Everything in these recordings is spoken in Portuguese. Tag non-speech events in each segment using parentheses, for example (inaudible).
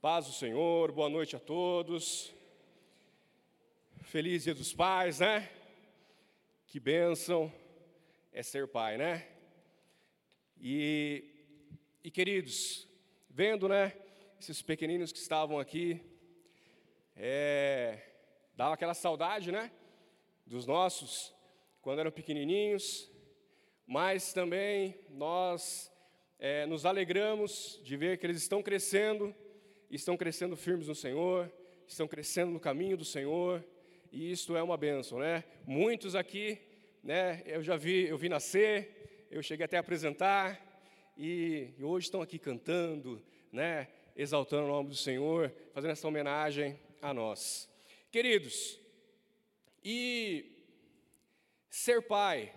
Paz do Senhor, boa noite a todos. Feliz Dia dos Pais, né? Que bênção é ser pai, né? E, e queridos, vendo, né, esses pequeninos que estavam aqui, é, dava aquela saudade, né, dos nossos, quando eram pequenininhos, mas também nós é, nos alegramos de ver que eles estão crescendo, estão crescendo firmes no Senhor, estão crescendo no caminho do Senhor, e isto é uma bênção, né? Muitos aqui, né, eu já vi, eu vi nascer, eu cheguei até a apresentar, e, e hoje estão aqui cantando, né, exaltando o nome do Senhor, fazendo essa homenagem a nós. Queridos, e ser pai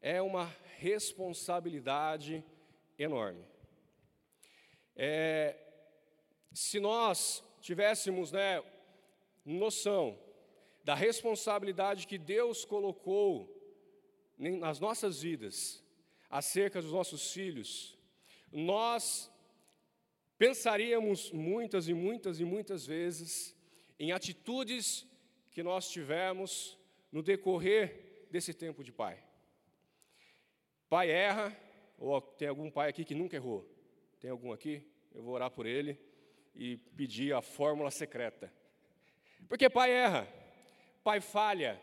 é uma responsabilidade enorme. É, se nós tivéssemos né, noção da responsabilidade que Deus colocou nas nossas vidas acerca dos nossos filhos, nós pensaríamos muitas e muitas e muitas vezes em atitudes que nós tivemos no decorrer desse tempo de pai. Pai erra, ou tem algum pai aqui que nunca errou? Tem algum aqui? Eu vou orar por ele e pedir a fórmula secreta. Porque pai erra, pai falha,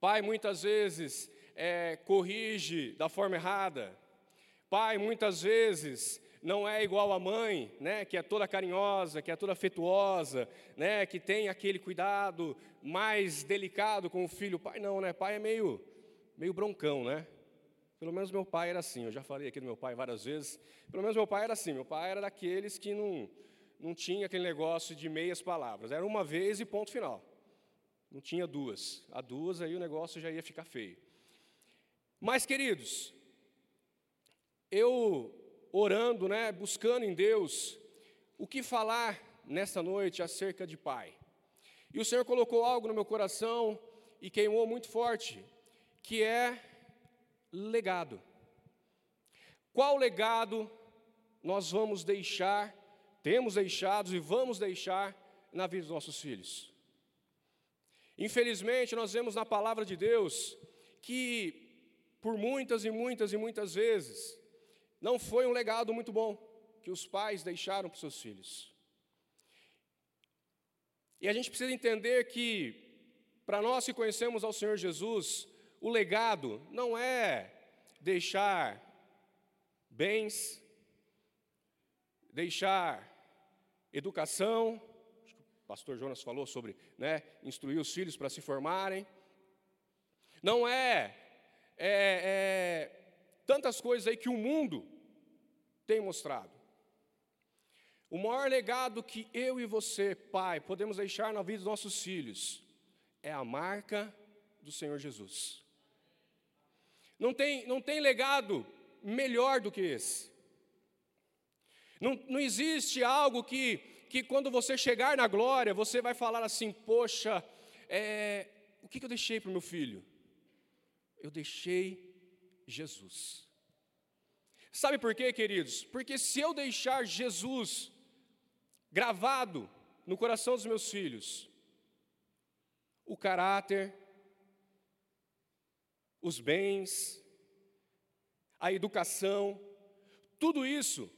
pai muitas vezes é, corrige da forma errada, pai muitas vezes não é igual à mãe, né, que é toda carinhosa, que é toda afetuosa, né, que tem aquele cuidado mais delicado com o filho. Pai não, né? Pai é meio meio broncão, né? Pelo menos meu pai era assim. Eu já falei aqui do meu pai várias vezes. Pelo menos meu pai era assim. Meu pai era daqueles que não não tinha aquele negócio de meias palavras. Era uma vez e ponto final. Não tinha duas. A duas aí o negócio já ia ficar feio. Mas queridos, eu orando, né, buscando em Deus o que falar nessa noite acerca de pai. E o Senhor colocou algo no meu coração e queimou muito forte, que é legado. Qual legado nós vamos deixar, temos deixado e vamos deixar na vida dos nossos filhos? Infelizmente, nós vemos na palavra de Deus que por muitas e muitas e muitas vezes não foi um legado muito bom que os pais deixaram para os seus filhos. E a gente precisa entender que, para nós que conhecemos ao Senhor Jesus, o legado não é deixar bens, deixar educação, o pastor Jonas falou sobre né, instruir os filhos para se formarem, não é, é, é tantas coisas aí que o mundo tem mostrado. O maior legado que eu e você, pai, podemos deixar na vida dos nossos filhos é a marca do Senhor Jesus. Não tem, não tem legado melhor do que esse. Não, não existe algo que, que, quando você chegar na glória, você vai falar assim: Poxa, é, o que, que eu deixei para o meu filho? Eu deixei Jesus. Sabe por quê, queridos? Porque se eu deixar Jesus gravado no coração dos meus filhos, o caráter, os bens, a educação, tudo isso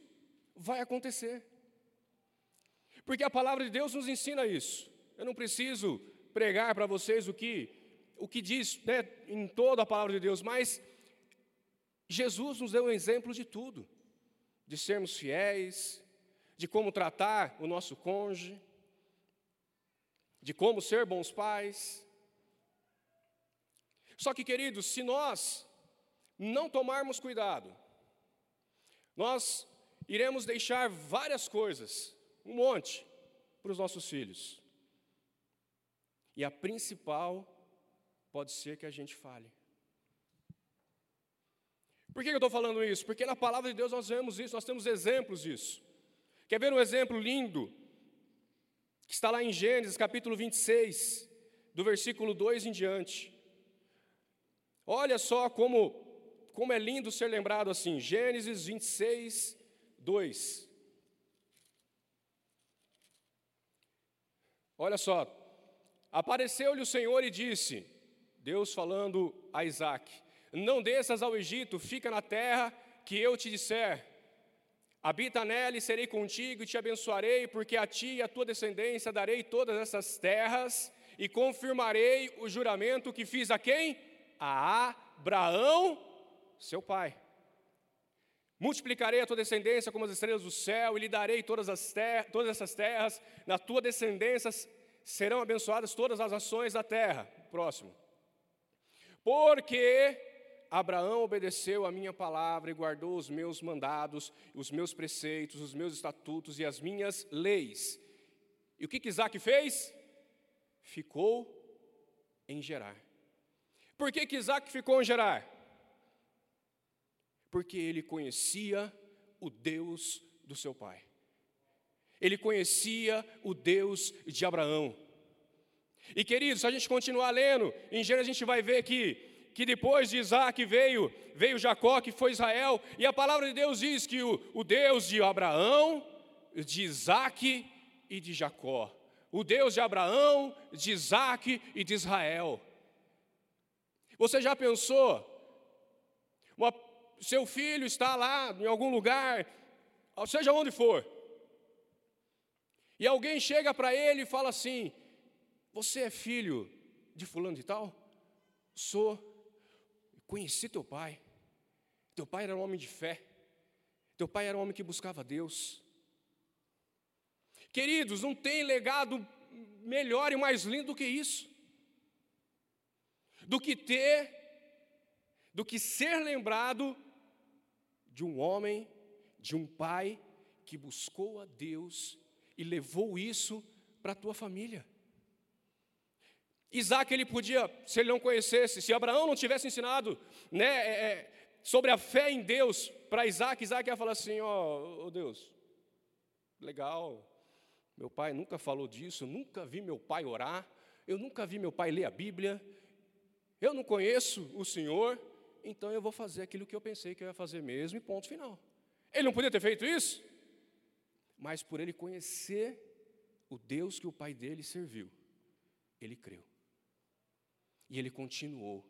vai acontecer. Porque a palavra de Deus nos ensina isso. Eu não preciso pregar para vocês o que o que diz né, em toda a palavra de Deus, mas Jesus nos deu um exemplo de tudo, de sermos fiéis, de como tratar o nosso cônjuge, de como ser bons pais. Só que, queridos, se nós não tomarmos cuidado, nós iremos deixar várias coisas, um monte, para os nossos filhos. E a principal pode ser que a gente fale. Por que eu estou falando isso? Porque na palavra de Deus nós vemos isso, nós temos exemplos disso. Quer ver um exemplo lindo? Que está lá em Gênesis capítulo 26, do versículo 2 em diante. Olha só como, como é lindo ser lembrado assim. Gênesis 26, 2. Olha só, apareceu-lhe o Senhor e disse, Deus falando a Isaac: Não desças ao Egito, fica na terra que eu te disser. Habita nela e serei contigo e te abençoarei, porque a ti e a tua descendência darei todas essas terras e confirmarei o juramento que fiz a quem? A Abraão, seu pai. Multiplicarei a tua descendência como as estrelas do céu e lhe darei todas, as ter todas essas terras. Na tua descendência serão abençoadas todas as nações da terra. Próximo. Porque Abraão obedeceu a minha palavra e guardou os meus mandados, os meus preceitos, os meus estatutos e as minhas leis. E o que, que Isaac fez? Ficou em Gerar. Por que, que Isaac ficou em Gerar? Porque ele conhecia o Deus do seu pai. Ele conhecia o Deus de Abraão. E queridos, se a gente continuar lendo, em Gênesis a gente vai ver que que depois de Isaac veio, veio Jacó, que foi Israel, e a palavra de Deus diz que o, o Deus de Abraão, de Isaac e de Jacó, o Deus de Abraão, de Isaac e de Israel. Você já pensou? Uma, seu filho está lá em algum lugar, seja onde for, e alguém chega para ele e fala assim: Você é filho de fulano de tal? Sou. Conheci teu pai. Teu pai era um homem de fé. Teu pai era um homem que buscava Deus. Queridos, não tem legado melhor e mais lindo do que isso. Do que ter, do que ser lembrado de um homem, de um pai que buscou a Deus e levou isso para a tua família. Isaac, ele podia, se ele não conhecesse, se Abraão não tivesse ensinado né, é, é sobre a fé em Deus para Isaac, Isaac ia falar assim: Ó oh, Deus, legal, meu pai nunca falou disso, eu nunca vi meu pai orar, eu nunca vi meu pai ler a Bíblia, eu não conheço o Senhor, então eu vou fazer aquilo que eu pensei que eu ia fazer mesmo, e ponto final. Ele não podia ter feito isso, mas por ele conhecer o Deus que o pai dele serviu, ele creu. E ele continuou.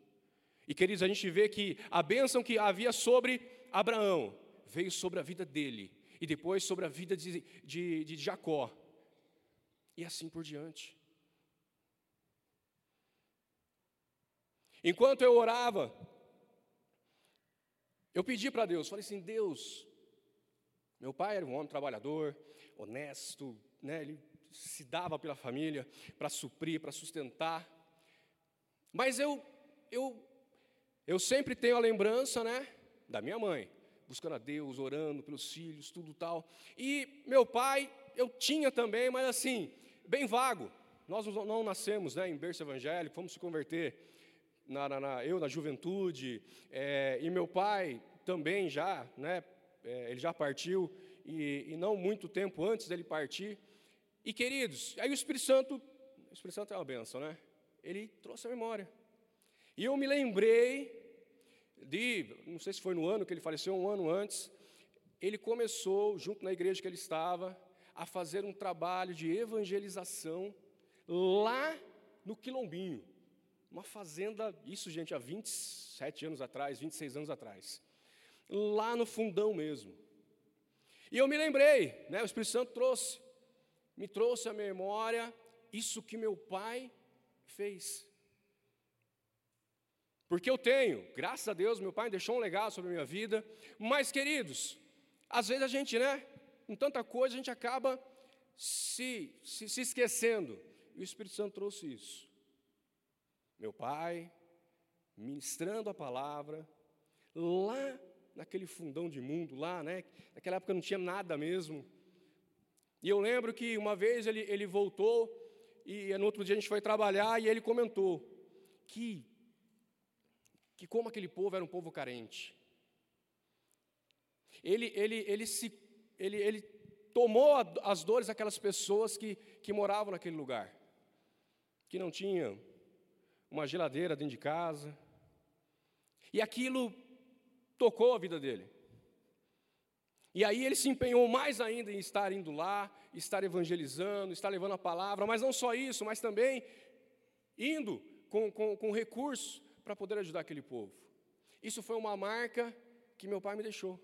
E queridos, a gente vê que a bênção que havia sobre Abraão veio sobre a vida dele, e depois sobre a vida de, de, de Jacó, e assim por diante. Enquanto eu orava, eu pedi para Deus, falei assim: Deus, meu pai era um homem trabalhador, honesto, né, ele se dava pela família para suprir, para sustentar. Mas eu, eu, eu sempre tenho a lembrança, né, da minha mãe, buscando a Deus, orando pelos filhos, tudo tal. E meu pai, eu tinha também, mas assim, bem vago. Nós não nascemos né, em berço evangélico, fomos se converter, na, na, na eu na juventude, é, e meu pai também já, né, é, ele já partiu, e, e não muito tempo antes dele partir. E queridos, aí o Espírito Santo, o Espírito Santo é uma benção, né? ele trouxe a memória. E eu me lembrei de, não sei se foi no ano que ele faleceu, um ano antes, ele começou, junto na igreja que ele estava, a fazer um trabalho de evangelização lá no Quilombinho. Uma fazenda, isso, gente, há 27 anos atrás, 26 anos atrás. Lá no fundão mesmo. E eu me lembrei, né, o Espírito Santo trouxe, me trouxe à memória isso que meu pai fez. Porque eu tenho, graças a Deus, meu pai deixou um legado sobre a minha vida. Mas, queridos, às vezes a gente, né, com tanta coisa, a gente acaba se, se, se esquecendo. E o Espírito Santo trouxe isso. Meu pai, ministrando a palavra, lá naquele fundão de mundo, lá, né? Naquela época não tinha nada mesmo. E eu lembro que uma vez ele, ele voltou e no outro dia a gente foi trabalhar e ele comentou que, que como aquele povo era um povo carente. Ele, ele, ele, se, ele, ele tomou as dores daquelas pessoas que, que moravam naquele lugar, que não tinham uma geladeira dentro de casa, e aquilo tocou a vida dele. E aí ele se empenhou mais ainda em estar indo lá, estar evangelizando, estar levando a palavra, mas não só isso, mas também indo com, com, com recursos para poder ajudar aquele povo. Isso foi uma marca que meu pai me deixou.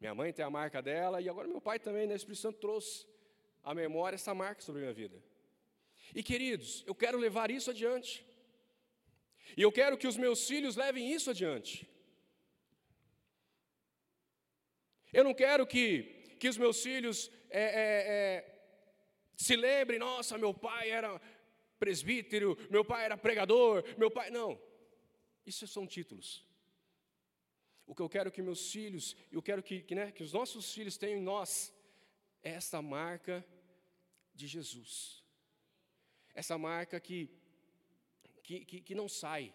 Minha mãe tem a marca dela e agora meu pai também, né? O Espírito Santo trouxe a memória essa marca sobre a minha vida. E queridos, eu quero levar isso adiante. E eu quero que os meus filhos levem isso adiante. Eu não quero que, que os meus filhos é, é, é, se lembrem, nossa, meu pai era presbítero, meu pai era pregador, meu pai. Não, isso são títulos. O que eu quero que meus filhos, eu quero que, que, né, que os nossos filhos tenham em nós, é essa marca de Jesus. Essa marca que, que, que, que não sai,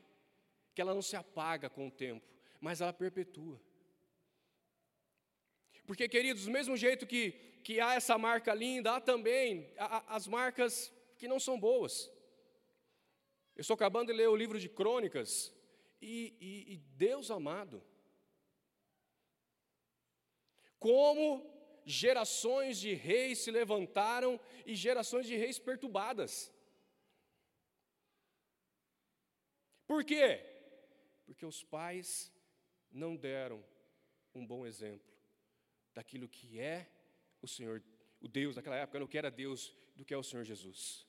que ela não se apaga com o tempo, mas ela perpetua. Porque, queridos, do mesmo jeito que, que há essa marca linda, há também as marcas que não são boas. Eu estou acabando de ler o livro de Crônicas, e, e, e Deus amado, como gerações de reis se levantaram e gerações de reis perturbadas. Por quê? Porque os pais não deram um bom exemplo daquilo que é o Senhor, o Deus daquela época, no que era Deus, do que é o Senhor Jesus.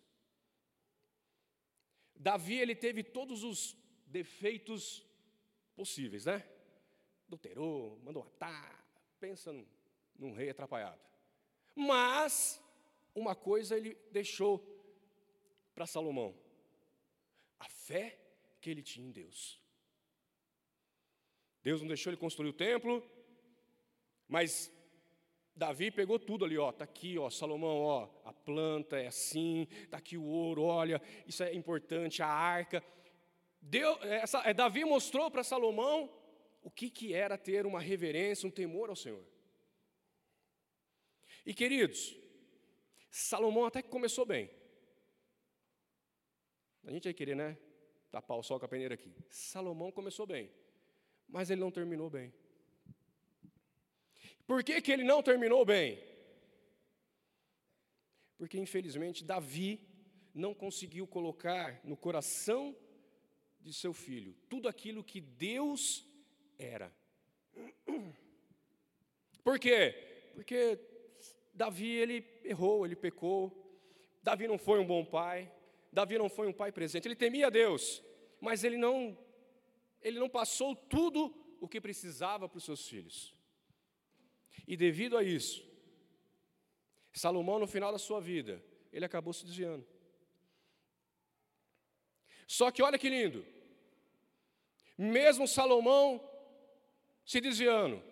Davi, ele teve todos os defeitos possíveis, né? Adulterou, mandou matar, pensa num, num rei atrapalhado. Mas, uma coisa ele deixou para Salomão: a fé que ele tinha em Deus. Deus não deixou ele construir o templo, mas Davi pegou tudo ali, ó, tá aqui, ó, Salomão, ó, a planta é assim, tá aqui o ouro, olha, isso é importante, a arca. Deus, essa, é, Davi mostrou para Salomão o que, que era ter uma reverência, um temor ao Senhor. E queridos, Salomão até que começou bem. A gente vai querer, né? Tapar o sol com a peneira aqui. Salomão começou bem, mas ele não terminou bem. Por que, que ele não terminou bem? Porque, infelizmente, Davi não conseguiu colocar no coração de seu filho tudo aquilo que Deus era. Por quê? Porque Davi ele errou, ele pecou. Davi não foi um bom pai. Davi não foi um pai presente. Ele temia Deus, mas ele não ele não passou tudo o que precisava para os seus filhos. E devido a isso, Salomão, no final da sua vida, ele acabou se desviando. Só que olha que lindo, mesmo Salomão se desviando,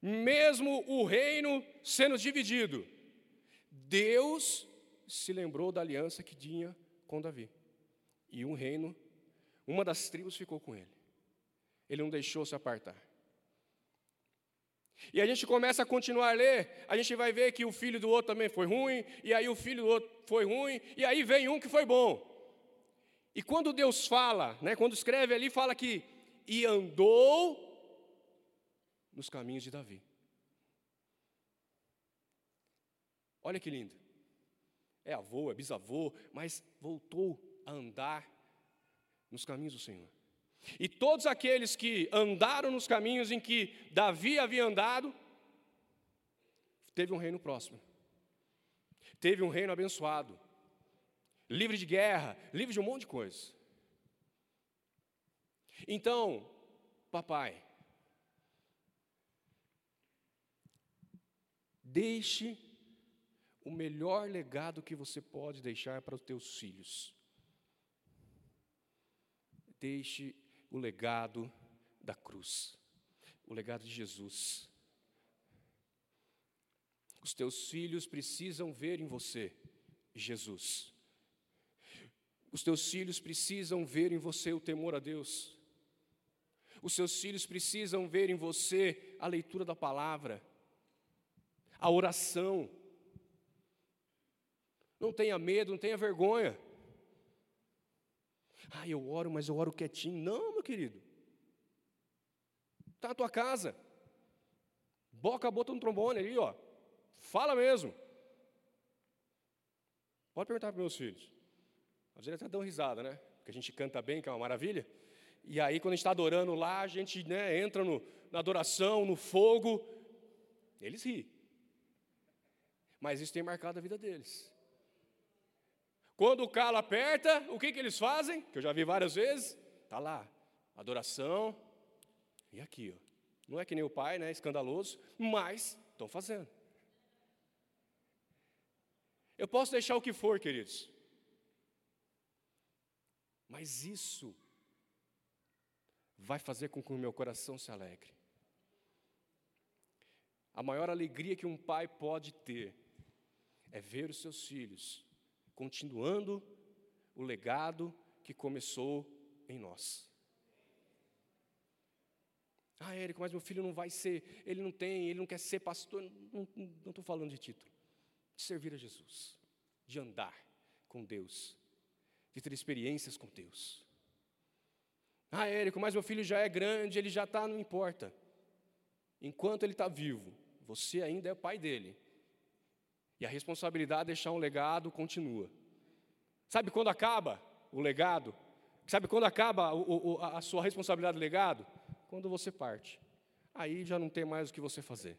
mesmo o reino sendo dividido, Deus se lembrou da aliança que tinha com Davi. E um reino, uma das tribos ficou com ele. Ele não deixou se apartar. E a gente começa a continuar a ler, a gente vai ver que o filho do outro também foi ruim, e aí o filho do outro foi ruim, e aí vem um que foi bom. E quando Deus fala, né, quando escreve ali, fala que e andou nos caminhos de Davi. Olha que lindo. É avô, é bisavô, mas voltou a andar nos caminhos do Senhor. E todos aqueles que andaram nos caminhos em que Davi havia andado, teve um reino próximo, teve um reino abençoado, livre de guerra, livre de um monte de coisa. Então, papai, deixe o melhor legado que você pode deixar para os teus filhos. Deixe o legado da cruz, o legado de Jesus. Os teus filhos precisam ver em você Jesus. Os teus filhos precisam ver em você o temor a Deus. Os seus filhos precisam ver em você a leitura da palavra, a oração. Não tenha medo, não tenha vergonha. Ah, eu oro, mas eu oro quietinho. Não, meu querido. Está na tua casa. Boca a boca no trombone ali, ó. Fala mesmo. Pode perguntar para meus filhos. Às vezes até dão risada, né? Porque a gente canta bem, que é uma maravilha. E aí, quando a gente está adorando lá, a gente né, entra no, na adoração, no fogo. Eles riem. Mas isso tem marcado a vida deles. Quando o calo aperta, o que, que eles fazem? Que eu já vi várias vezes. Está lá, adoração. E aqui, ó. Não é que nem o pai, né? Escandaloso, mas estão fazendo. Eu posso deixar o que for, queridos. Mas isso vai fazer com que o meu coração se alegre. A maior alegria que um pai pode ter é ver os seus filhos continuando o legado que começou em nós. Ah, Érico, mas meu filho não vai ser, ele não tem, ele não quer ser pastor. Não estou falando de título. De servir a Jesus, de andar com Deus, de ter experiências com Deus. Ah, Érico, mas meu filho já é grande, ele já está, não importa. Enquanto ele está vivo, você ainda é o pai dele. E a responsabilidade de deixar um legado continua. Sabe quando acaba o legado? Sabe quando acaba o, o, a sua responsabilidade de legado? Quando você parte. Aí já não tem mais o que você fazer.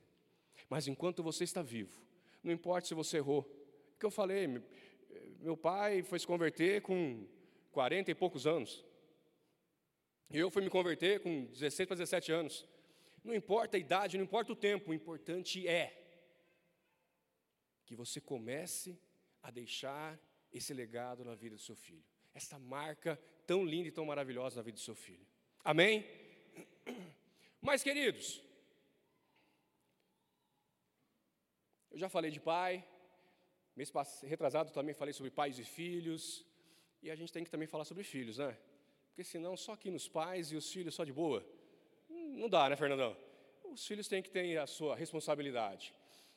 Mas enquanto você está vivo, não importa se você errou. O que eu falei, meu pai foi se converter com 40 e poucos anos. Eu fui me converter com 16 para 17 anos. Não importa a idade, não importa o tempo, o importante é que você comece a deixar esse legado na vida do seu filho. Essa marca tão linda e tão maravilhosa na vida do seu filho. Amém? (clears throat) Mas, queridos, eu já falei de pai, mês retrasado também falei sobre pais e filhos, e a gente tem que também falar sobre filhos, né? Porque senão só aqui nos pais e os filhos só de boa. Não dá, né, Fernandão? Os filhos têm que ter a sua responsabilidade.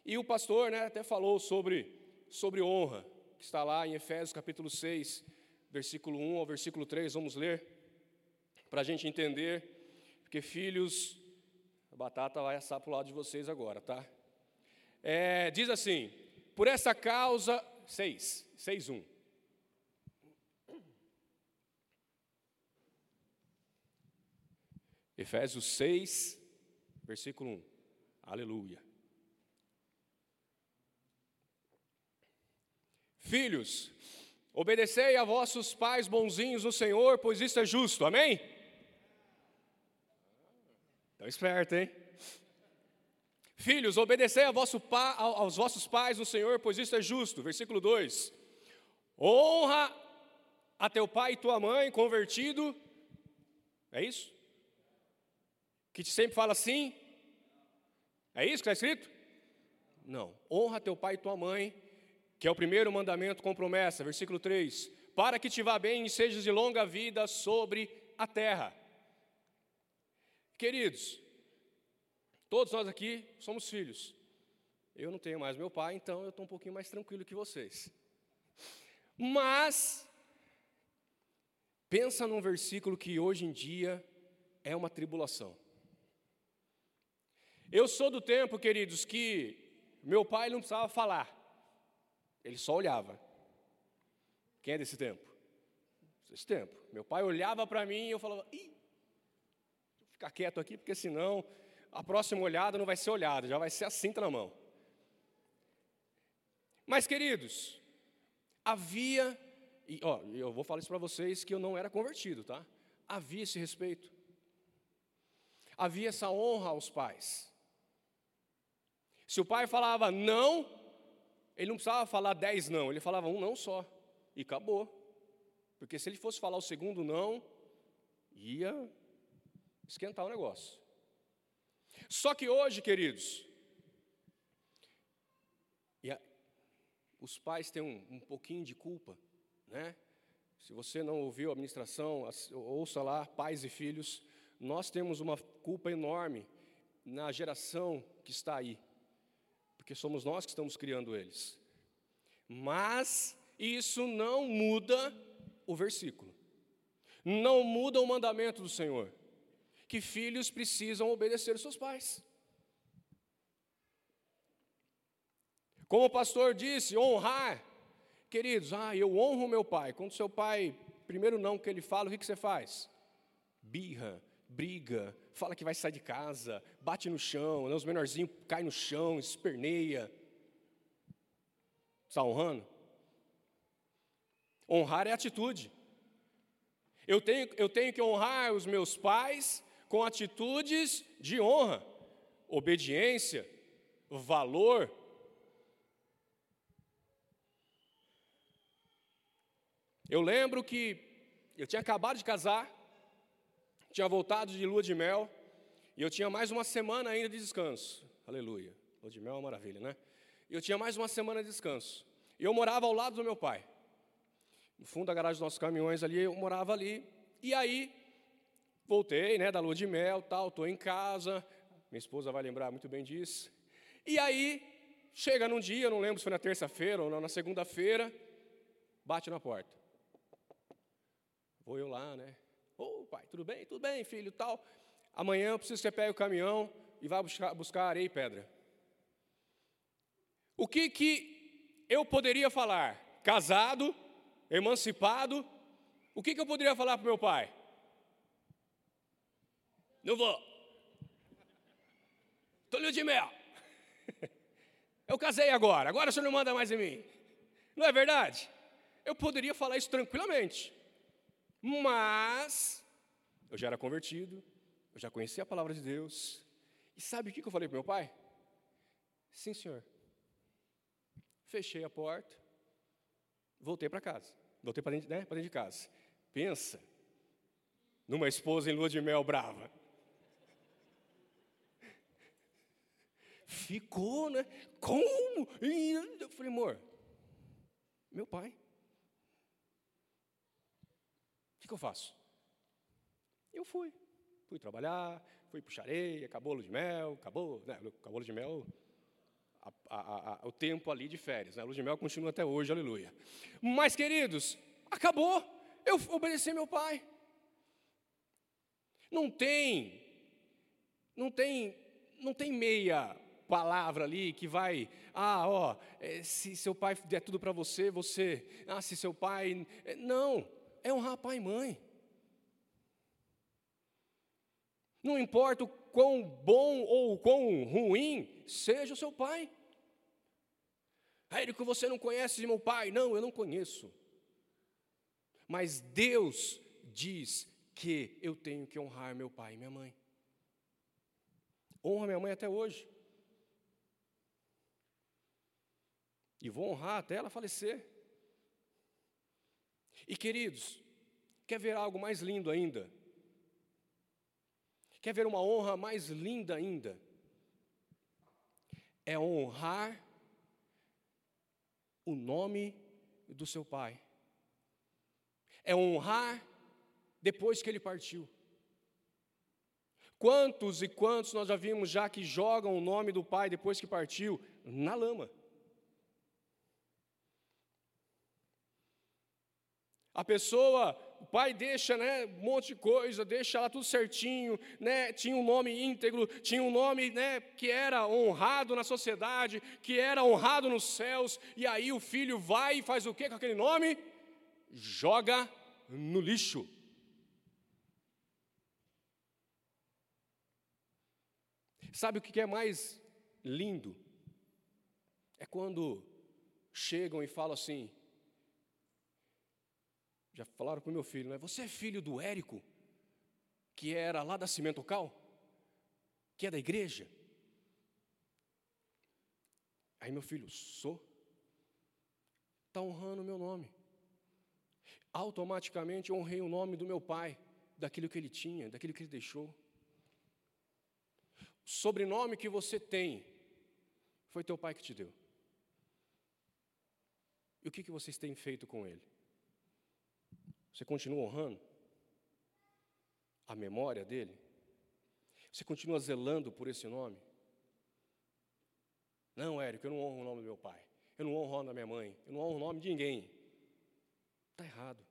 E o pastor né, até falou sobre, sobre honra, que está lá em Efésios capítulo 6, versículo 1 ao versículo 3, vamos ler, para a gente entender, porque filhos, a batata vai assar para o lado de vocês agora, tá? É, diz assim, por essa causa, 6, 6, 1. Efésios 6, versículo 1. Aleluia. Filhos, obedecei a vossos pais bonzinhos no Senhor, pois isso é justo. Amém? Estão esperto, hein? Filhos, obedecei vosso pa, aos vossos pais no Senhor, pois isso é justo. Versículo 2. Honra a teu pai e tua mãe, convertido. É isso? Que te sempre fala assim? É isso que está escrito? Não. Honra teu pai e tua mãe, que é o primeiro mandamento com promessa, versículo 3: Para que te vá bem e sejas de longa vida sobre a terra. Queridos, todos nós aqui somos filhos. Eu não tenho mais meu pai, então eu estou um pouquinho mais tranquilo que vocês. Mas, pensa num versículo que hoje em dia é uma tribulação. Eu sou do tempo, queridos, que meu pai não precisava falar. Ele só olhava. Quem é desse tempo? Desse tempo. Meu pai olhava para mim e eu falava, Ih, vou ficar quieto aqui, porque senão a próxima olhada não vai ser olhada, já vai ser a cinta na mão. Mas, queridos, havia, e ó, eu vou falar isso para vocês que eu não era convertido, tá? Havia esse respeito. Havia essa honra aos pais. Se o pai falava não, ele não precisava falar dez não, ele falava um não só. E acabou. Porque se ele fosse falar o segundo não, ia esquentar o negócio. Só que hoje, queridos, a, os pais têm um, um pouquinho de culpa, né? Se você não ouviu a administração, ouça lá, pais e filhos, nós temos uma culpa enorme na geração que está aí porque somos nós que estamos criando eles. Mas isso não muda o versículo, não muda o mandamento do Senhor, que filhos precisam obedecer seus pais. Como o pastor disse, honrar. Queridos, ah, eu honro meu pai. Quando seu pai, primeiro não que ele fala, o que, que você faz? Birra, briga, fala que vai sair de casa, bate no chão, né, os menorzinhos caem no chão, esperneia. Está honrando? Honrar é atitude. Eu tenho, eu tenho que honrar os meus pais com atitudes de honra, obediência, valor. Eu lembro que eu tinha acabado de casar, tinha voltado de lua de mel, e eu tinha mais uma semana ainda de descanso. Aleluia. Lua de mel é uma maravilha, né? E eu tinha mais uma semana de descanso. E eu morava ao lado do meu pai. No fundo da garagem dos nossos caminhões ali, eu morava ali. E aí, voltei, né, da lua de mel, tal, estou em casa. Minha esposa vai lembrar muito bem disso. E aí, chega num dia, não lembro se foi na terça-feira ou na segunda-feira, bate na porta. Vou eu lá, né? Ô, oh, pai, tudo bem? Tudo bem, filho, tal. Amanhã eu preciso que você pegue o caminhão e vá buscar, buscar areia e pedra. O que que eu poderia falar? Casado, emancipado, o que que eu poderia falar para meu pai? Não vou. Estou de mel. (laughs) Eu casei agora, agora o senhor não manda mais em mim. Não é verdade? Eu poderia falar isso tranquilamente. Mas eu já era convertido, eu já conhecia a palavra de Deus. E sabe o que eu falei para meu pai? Sim, senhor. Fechei a porta, voltei para casa. Voltei para dentro, né, dentro de casa. Pensa numa esposa em lua de mel brava. Ficou, né? Como? Eu falei, amor, meu pai. O que, eu faço? Eu fui. Fui trabalhar, fui puxar areia, acabou lua de mel, acabou, né? Lua de mel, a, a, a, o tempo ali de férias. Né? A lua de mel continua até hoje, aleluia. Mas, queridos, acabou. Eu obedeci meu pai. Não tem, não tem, não tem meia palavra ali que vai, ah, ó, é, se seu pai der tudo para você, você, ah, se seu pai, é, não é honrar pai e mãe. Não importa o quão bom ou quão ruim seja o seu pai. Érico, você não conhece meu pai? Não, eu não conheço. Mas Deus diz que eu tenho que honrar meu pai e minha mãe. Honra minha mãe até hoje. E vou honrar até ela falecer. E queridos, quer ver algo mais lindo ainda? Quer ver uma honra mais linda ainda? É honrar o nome do seu pai. É honrar depois que ele partiu. Quantos e quantos nós já vimos já que jogam o nome do pai depois que partiu na lama? A pessoa, o pai deixa né, um monte de coisa, deixa lá tudo certinho, né, tinha um nome íntegro, tinha um nome né, que era honrado na sociedade, que era honrado nos céus, e aí o filho vai e faz o que com aquele nome? Joga no lixo. Sabe o que é mais lindo? É quando chegam e falam assim, já falaram para o meu filho, né? Você é filho do Érico, que era lá da Cimentocal? Que é da igreja? Aí meu filho, sou. Está honrando o meu nome. Automaticamente honrei o nome do meu pai, daquilo que ele tinha, daquilo que ele deixou. O sobrenome que você tem foi teu pai que te deu. E o que, que vocês têm feito com ele? Você continua honrando a memória dele? Você continua zelando por esse nome? Não, Érico, eu não honro o nome do meu pai. Eu não honro o nome da minha mãe. Eu não honro o nome de ninguém. Está errado.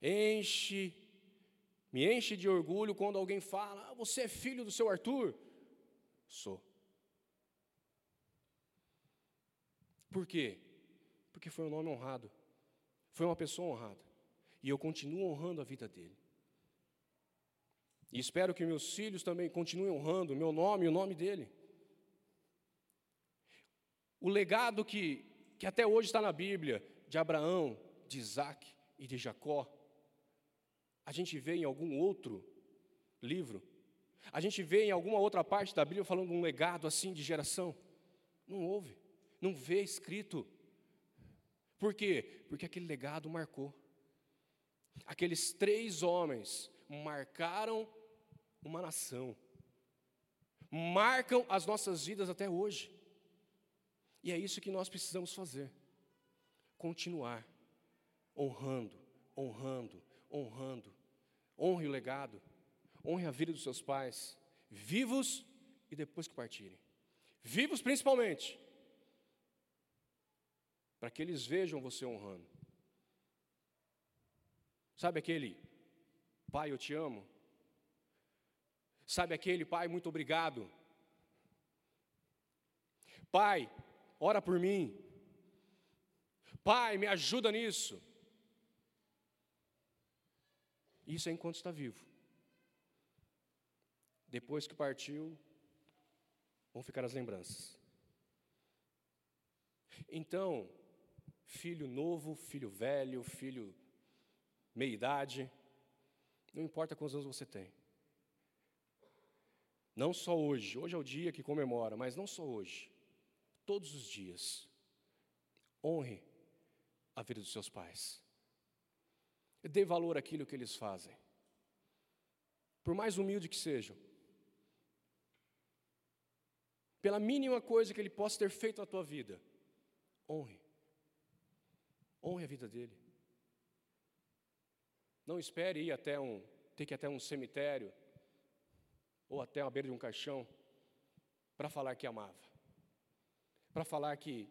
Enche, me enche de orgulho quando alguém fala: ah, Você é filho do seu Arthur? Sou. Por quê? Porque foi um nome honrado. Foi uma pessoa honrada. E eu continuo honrando a vida dele. E espero que meus filhos também continuem honrando o meu nome e o nome dele. O legado que, que até hoje está na Bíblia, de Abraão, de Isaac e de Jacó, a gente vê em algum outro livro, a gente vê em alguma outra parte da Bíblia falando de um legado assim de geração. Não houve, não vê escrito. Por quê? Porque aquele legado marcou. Aqueles três homens marcaram uma nação, marcam as nossas vidas até hoje. E é isso que nós precisamos fazer: continuar honrando, honrando, honrando. Honre o legado, honre a vida dos seus pais, vivos e depois que partirem. Vivos principalmente, para que eles vejam você honrando. Sabe aquele pai, eu te amo? Sabe aquele pai, muito obrigado? Pai, ora por mim. Pai, me ajuda nisso. Isso é enquanto está vivo. Depois que partiu, vão ficar as lembranças. Então, filho novo, filho velho, filho meia-idade, não importa quantos anos você tem. Não só hoje, hoje é o dia que comemora, mas não só hoje, todos os dias. Honre a vida dos seus pais. Dê valor àquilo que eles fazem. Por mais humilde que sejam. Pela mínima coisa que ele possa ter feito na tua vida, honre. Honre a vida dele. Não espere ir até um, ter que ir até um cemitério ou até a beira de um caixão para falar que amava. Para falar que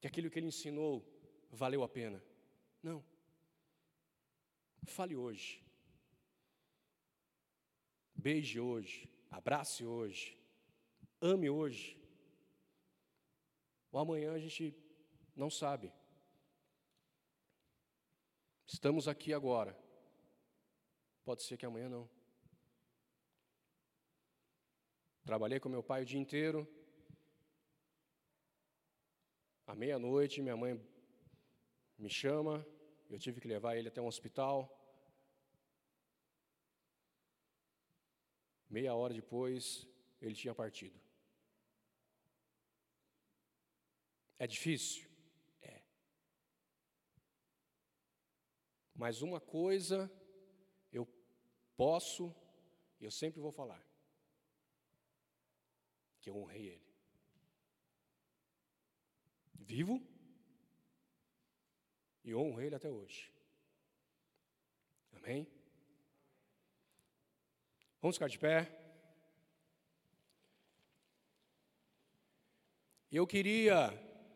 que aquilo que ele ensinou valeu a pena. Não. Fale hoje. Beije hoje. Abrace hoje. Ame hoje. O amanhã a gente não sabe. Estamos aqui agora. Pode ser que amanhã não. Trabalhei com meu pai o dia inteiro. À meia-noite, minha mãe me chama, eu tive que levar ele até um hospital. Meia hora depois, ele tinha partido. É difícil? É. Mas uma coisa eu posso, e eu sempre vou falar: que eu honrei ele. Vivo e honro ele até hoje. Amém? Vamos ficar de pé. Eu queria